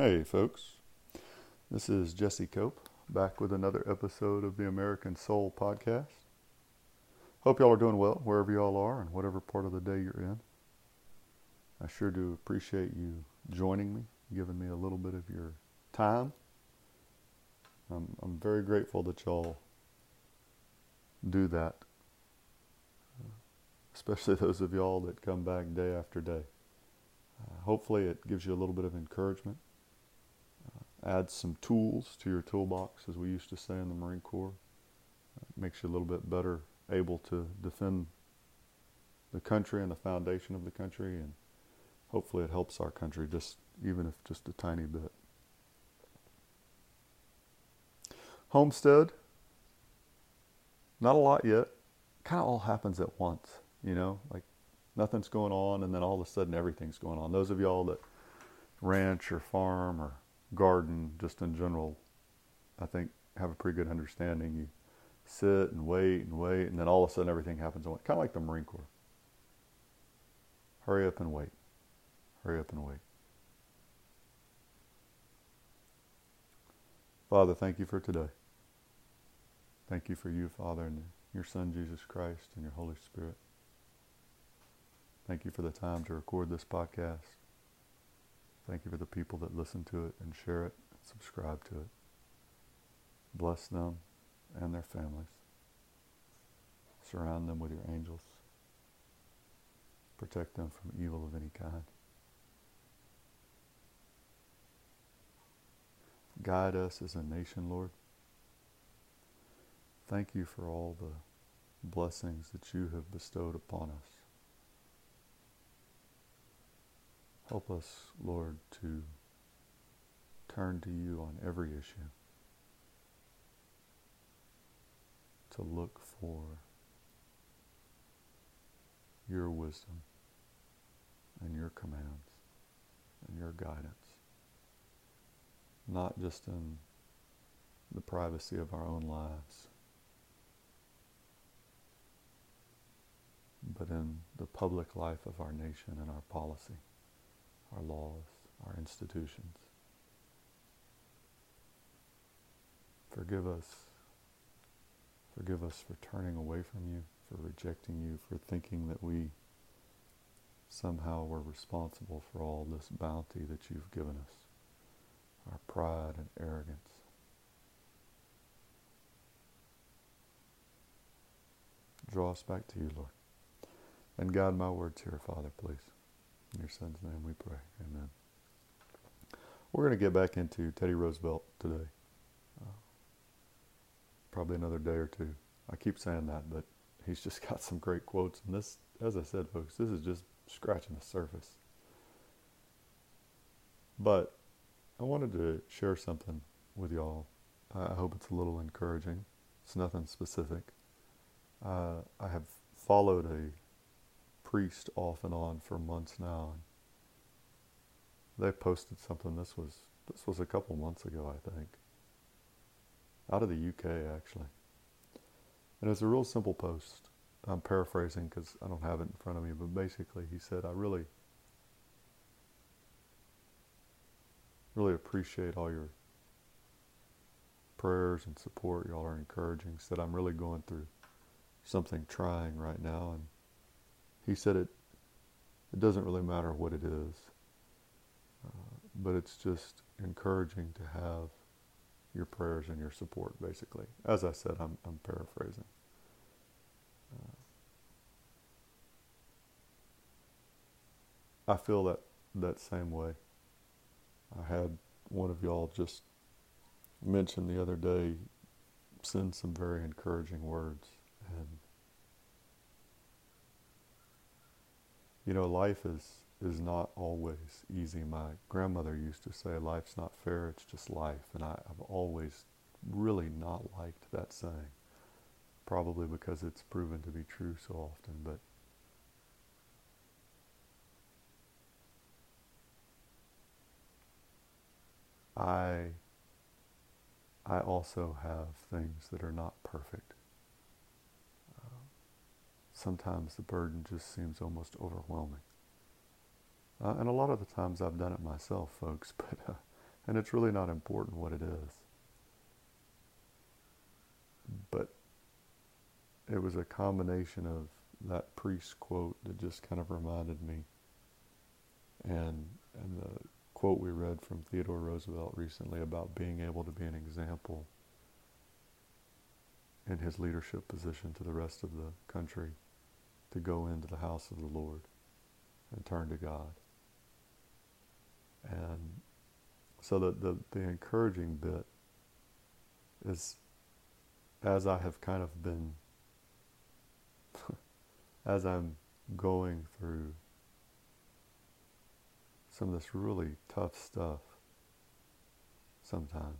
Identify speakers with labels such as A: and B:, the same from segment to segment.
A: Hey, folks. This is Jesse Cope back with another episode of the American Soul Podcast. Hope y'all are doing well wherever y'all are and whatever part of the day you're in. I sure do appreciate you joining me, giving me a little bit of your time. I'm, I'm very grateful that y'all do that, especially those of y'all that come back day after day. Uh, hopefully, it gives you a little bit of encouragement adds some tools to your toolbox, as we used to say in the Marine Corps. It makes you a little bit better able to defend the country and the foundation of the country, and hopefully it helps our country just even if just a tiny bit. Homestead, not a lot yet. Kind of all happens at once, you know, like nothing's going on, and then all of a sudden everything's going on. Those of y'all that ranch or farm or garden, just in general, I think have a pretty good understanding. You sit and wait and wait, and then all of a sudden everything happens. Kind of like the Marine Corps. Hurry up and wait. Hurry up and wait. Father, thank you for today. Thank you for you, Father, and your Son, Jesus Christ, and your Holy Spirit. Thank you for the time to record this podcast. Thank you for the people that listen to it and share it and subscribe to it. Bless them and their families. Surround them with your angels. Protect them from evil of any kind. Guide us as a nation, Lord. Thank you for all the blessings that you have bestowed upon us. Help us, Lord, to turn to you on every issue, to look for your wisdom and your commands and your guidance, not just in the privacy of our own lives, but in the public life of our nation and our policy our laws, our institutions. Forgive us. Forgive us for turning away from you, for rejecting you, for thinking that we somehow were responsible for all this bounty that you've given us, our pride and arrogance. Draw us back to you, Lord. And guide my words here, Father, please. In your son's name we pray. Amen. We're going to get back into Teddy Roosevelt today. Uh, probably another day or two. I keep saying that, but he's just got some great quotes. And this, as I said, folks, this is just scratching the surface. But I wanted to share something with y'all. I hope it's a little encouraging. It's nothing specific. Uh, I have followed a priest off and on for months now. They posted something. This was this was a couple months ago, I think, out of the UK actually. And it's a real simple post. I'm paraphrasing because I don't have it in front of me, but basically he said, "I really, really appreciate all your prayers and support. Y'all are encouraging. Said I'm really going through something trying right now, and he said it, it doesn't really matter what it is, uh, but it's just encouraging to have your prayers and your support, basically. As I said, I'm, I'm paraphrasing. Uh, I feel that that same way. I had one of y'all just mention the other day, send some very encouraging words, and you know, life is is not always easy. My grandmother used to say, "Life's not fair; it's just life," and I, I've always really not liked that saying. Probably because it's proven to be true so often, but. I I also have things that are not perfect sometimes the burden just seems almost overwhelming. Uh, and a lot of the times I've done it myself, folks, but uh, And it's really not important what it is. But it was a combination of that priest quote that just kind of reminded me and and the quote we read from Theodore Roosevelt recently about being able to be an example in his leadership position to the rest of the country to go into the house of the Lord and turn to God. And so the, the, the encouraging bit is as I have kind of been, as I'm going through some of this really tough stuff sometimes.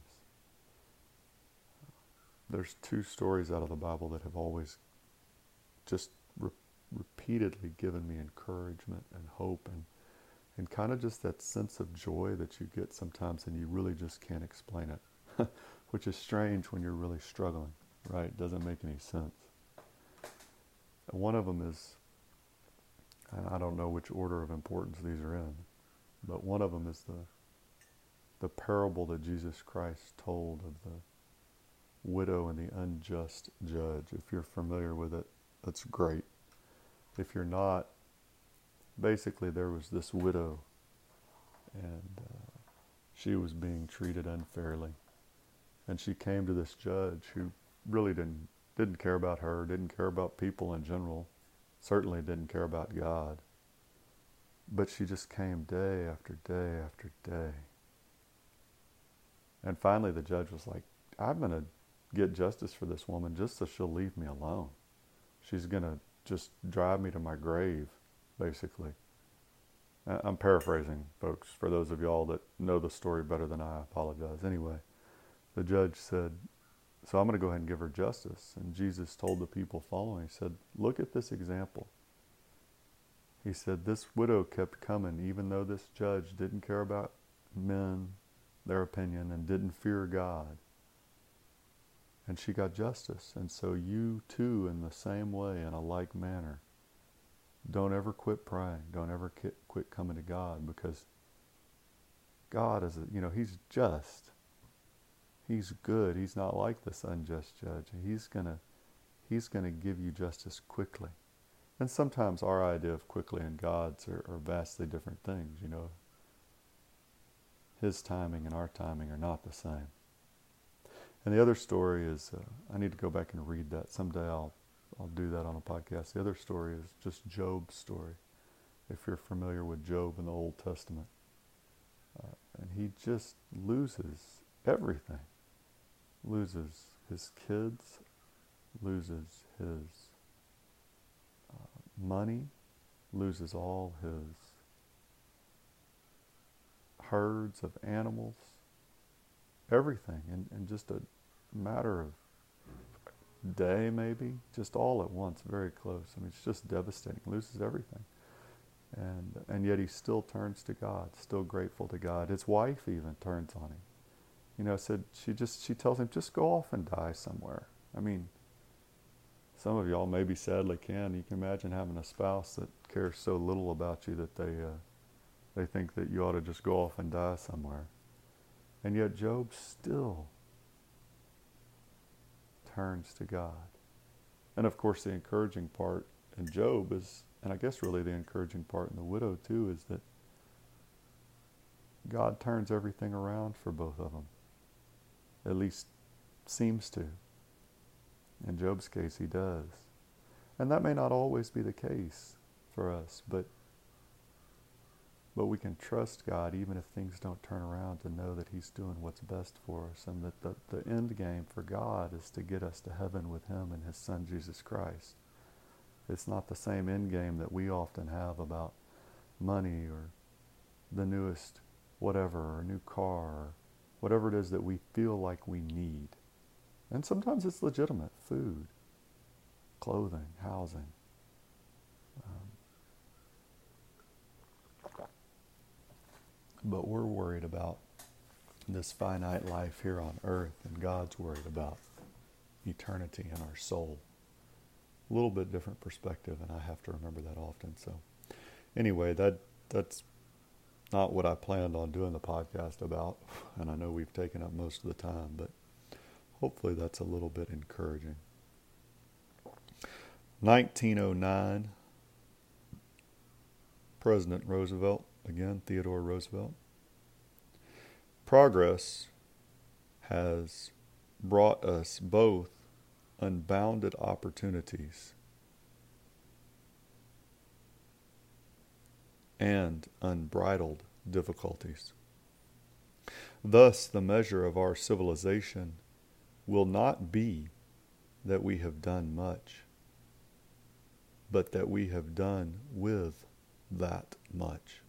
A: There's two stories out of the Bible that have always just repeatedly given me encouragement and hope and and kind of just that sense of joy that you get sometimes and you really just can't explain it, which is strange when you're really struggling, right? It doesn't make any sense. One of them is, and I don't know which order of importance these are in, but one of them is the the parable that Jesus Christ told of the widow and the unjust judge. If you're familiar with it, that's great. If you're not, basically there was this widow and uh, she was being treated unfairly. And she came to this judge who really didn't didn't care about her, didn't care about people in general, certainly didn't care about God. But she just came day after day after day. And finally, the judge was like, I'm going to get justice for this woman just so she'll leave me alone. She's going to just drive me to my grave, basically. I'm paraphrasing, folks. For those of y'all that know the story better than I, I apologize. Anyway, the judge said, So I'm going to go ahead and give her justice. And Jesus told the people following, He said, Look at this example. He said, This widow kept coming, even though this judge didn't care about men, their opinion, and didn't fear God. And she got justice. And so you too, in the same way, in a like manner, don't ever quit praying. Don't ever quit coming to God because God is, a, you know, He's just. He's good. He's not like this unjust judge. He's gonna, He's gonna give you justice quickly. And sometimes our idea of quickly and God's are, are vastly different things, you know. His timing and our timing are not the same. And the other story is, uh, I need to go back and read that. Someday I'll, I'll do that on a podcast. The other story is just Job's story, if you're familiar with Job in the Old Testament. Uh, and he just loses everything. Loses his kids, loses his money, loses all his herds of animals, everything in, in just a matter of day maybe, just all at once, very close. I mean, it's just devastating. Loses everything. And, and yet he still turns to God, still grateful to God. His wife even turns on him. You know, said she just she tells him, just go off and die somewhere. I mean, some of y'all maybe sadly can. You can imagine having a spouse that cares so little about you that they uh, they think that you ought to just go off and die somewhere. And yet Job still turns to God. And of course, the encouraging part in Job is, and I guess really the encouraging part in the widow too, is that God turns everything around for both of them. At least seems to. In Job's case, he does. And that may not always be the case for us, but but we can trust God even if things don't turn around to know that He's doing what's best for us and that the, the end game for God is to get us to heaven with Him and His Son Jesus Christ. It's not the same end game that we often have about money or the newest whatever or new car or whatever it is that we feel like we need. And sometimes it's legitimate food, clothing, housing. But we're worried about this finite life here on earth, and God's worried about eternity and our soul. A little bit different perspective, and I have to remember that often. So, anyway, that that's not what I planned on doing the podcast about, and I know we've taken up most of the time, but hopefully that's a little bit encouraging. 1909, President Roosevelt, again, Theodore Roosevelt. Progress has brought us both unbounded opportunities and unbridled difficulties. Thus, the measure of our civilization will not be that we have done much, but that we have done with that much.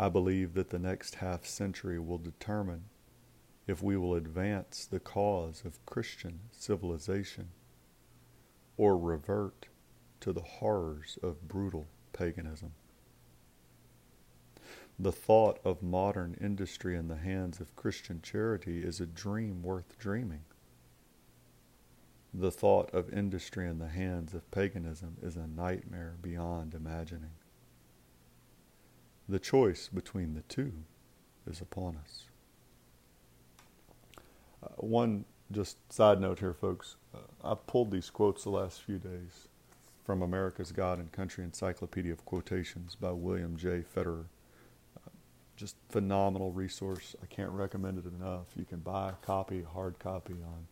A: I believe that the next half century will determine if we will advance the cause of Christian civilization or revert to the horrors of brutal paganism. The thought of modern industry in the hands of Christian charity is a dream worth dreaming. The thought of industry in the hands of paganism is a nightmare beyond imagining. The choice between the two is upon us. Uh, one just side note here, folks. Uh, I've pulled these quotes the last few days from America's God and Country Encyclopedia of Quotations by William J. Federer. Uh, just phenomenal resource. I can't recommend it enough. You can buy a copy, hard copy on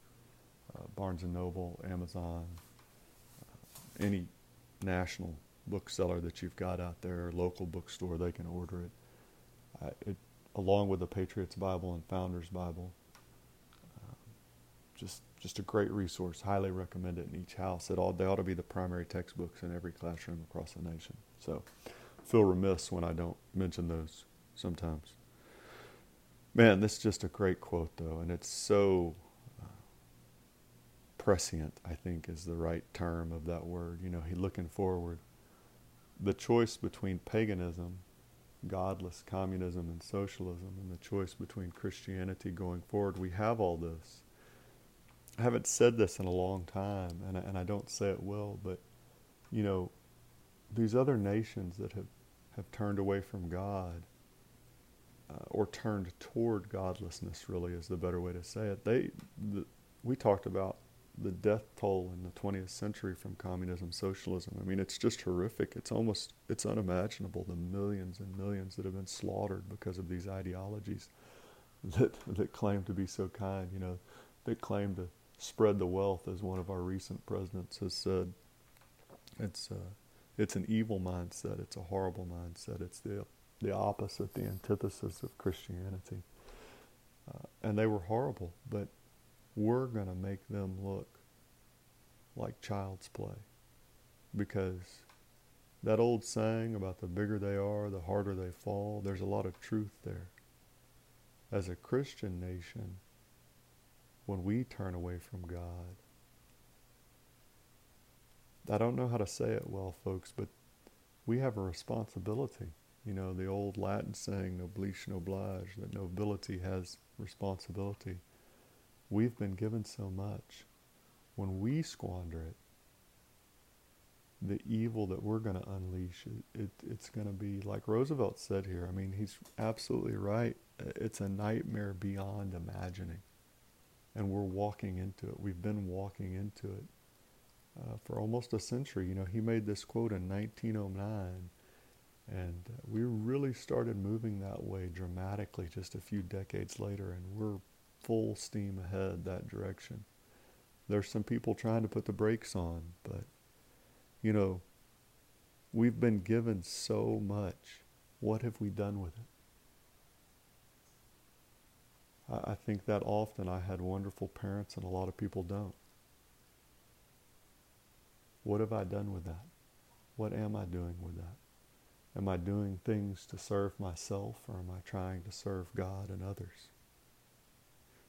A: uh, Barnes and Noble, Amazon, uh, any national bookseller that you've got out there, local bookstore, they can order it. It along with the Patriots Bible and Founders Bible. Uh, just just a great resource. Highly recommend it in each house. It all they ought to be the primary textbooks in every classroom across the nation. So feel remiss when I don't mention those sometimes. Man, this is just a great quote though, and it's so uh, prescient. I think is the right term of that word. You know, he looking forward. The choice between paganism, godless communism, and socialism, and the choice between Christianity going forward. We have all this I haven't said this in a long time, and I, and I don't say it well, but you know, these other nations that have, have turned away from God uh, or turned toward godlessness, really is the better way to say it. They, the, we talked about the death toll in the 20th century from communism, socialism. I mean, it's just horrific. It's almost, it's unimaginable the millions and millions that have been slaughtered because of these ideologies that that claim to be so kind. You know, that claim to spread the wealth, as one of our recent presidents has said. It's uh, it's an evil mindset. It's a horrible mindset. It's the the opposite, the antithesis of Christianity. Uh, and they were horrible, but we're going to make them look like child's play because that old saying about the bigger they are, the harder they fall, there's a lot of truth there. As a Christian nation, when we turn away from God. I don't know how to say it well, folks, but we have a responsibility. You know, the old Latin saying, noblesse oblige, that nobility has responsibility. We've been given so much. When we squander it, the evil that we're going to unleash, it, it, it's going to be like Roosevelt said here. I mean, he's absolutely right. It's a nightmare beyond imagining and we're walking into it. We've been walking into it uh, for almost a century. You know, he made this quote in 1909, and uh, we really started moving that way dramatically just a few decades later, and we're full steam ahead that direction. There's some people trying to put the brakes on, but, you know, we've been given so much. What have we done with it? I, I think that often I had wonderful parents and a lot of people don't. What have I done with that? What am I doing with that? Am I doing things to serve myself or am I trying to serve God and others?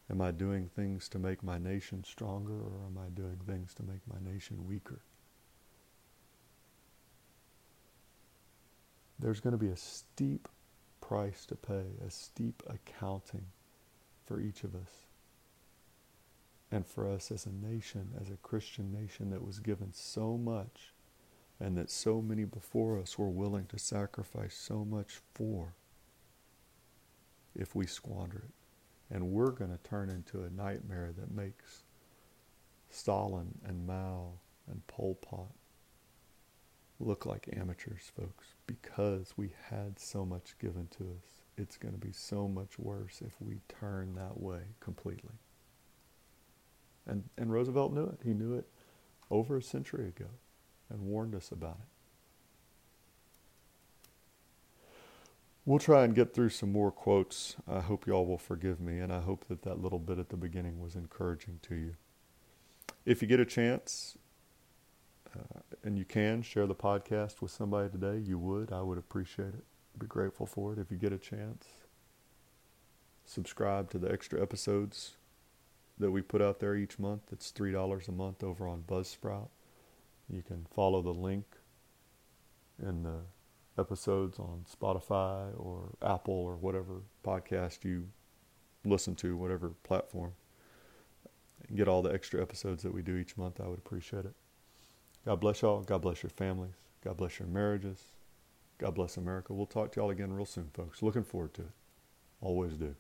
A: Am I doing things to make my nation stronger or am I doing things to make my nation weaker? There's going to be a steep price to pay, a steep accounting for each of us. And for us as a nation, as a Christian nation that was given so much and that so many before us were willing to sacrifice so much for if we squander it. And we're going to turn into a nightmare that makes Stalin and Mao and Pol Pot look like amateurs, folks, because we had so much given to us. It's going to be so much worse if we turn that way completely. And, and Roosevelt knew it. He knew it over a century ago and warned us about it. We'll try and get through some more quotes. I hope y'all will forgive me, and I hope that that little bit at the beginning was encouraging to you. If you get a chance, uh, and you can share the podcast with somebody today, you would. I would appreciate it. Be grateful for it if you get a chance. Subscribe to the extra episodes that we put out there each month. It's $3 a month over on Buzzsprout. You can follow the link in the episodes on Spotify or Apple or whatever podcast you listen to, whatever platform. Get all the extra episodes that we do each month. I would appreciate it. God bless y'all. God bless your families. God bless your marriages. God bless America. We'll talk to y'all again real soon, folks. Looking forward to it. Always do.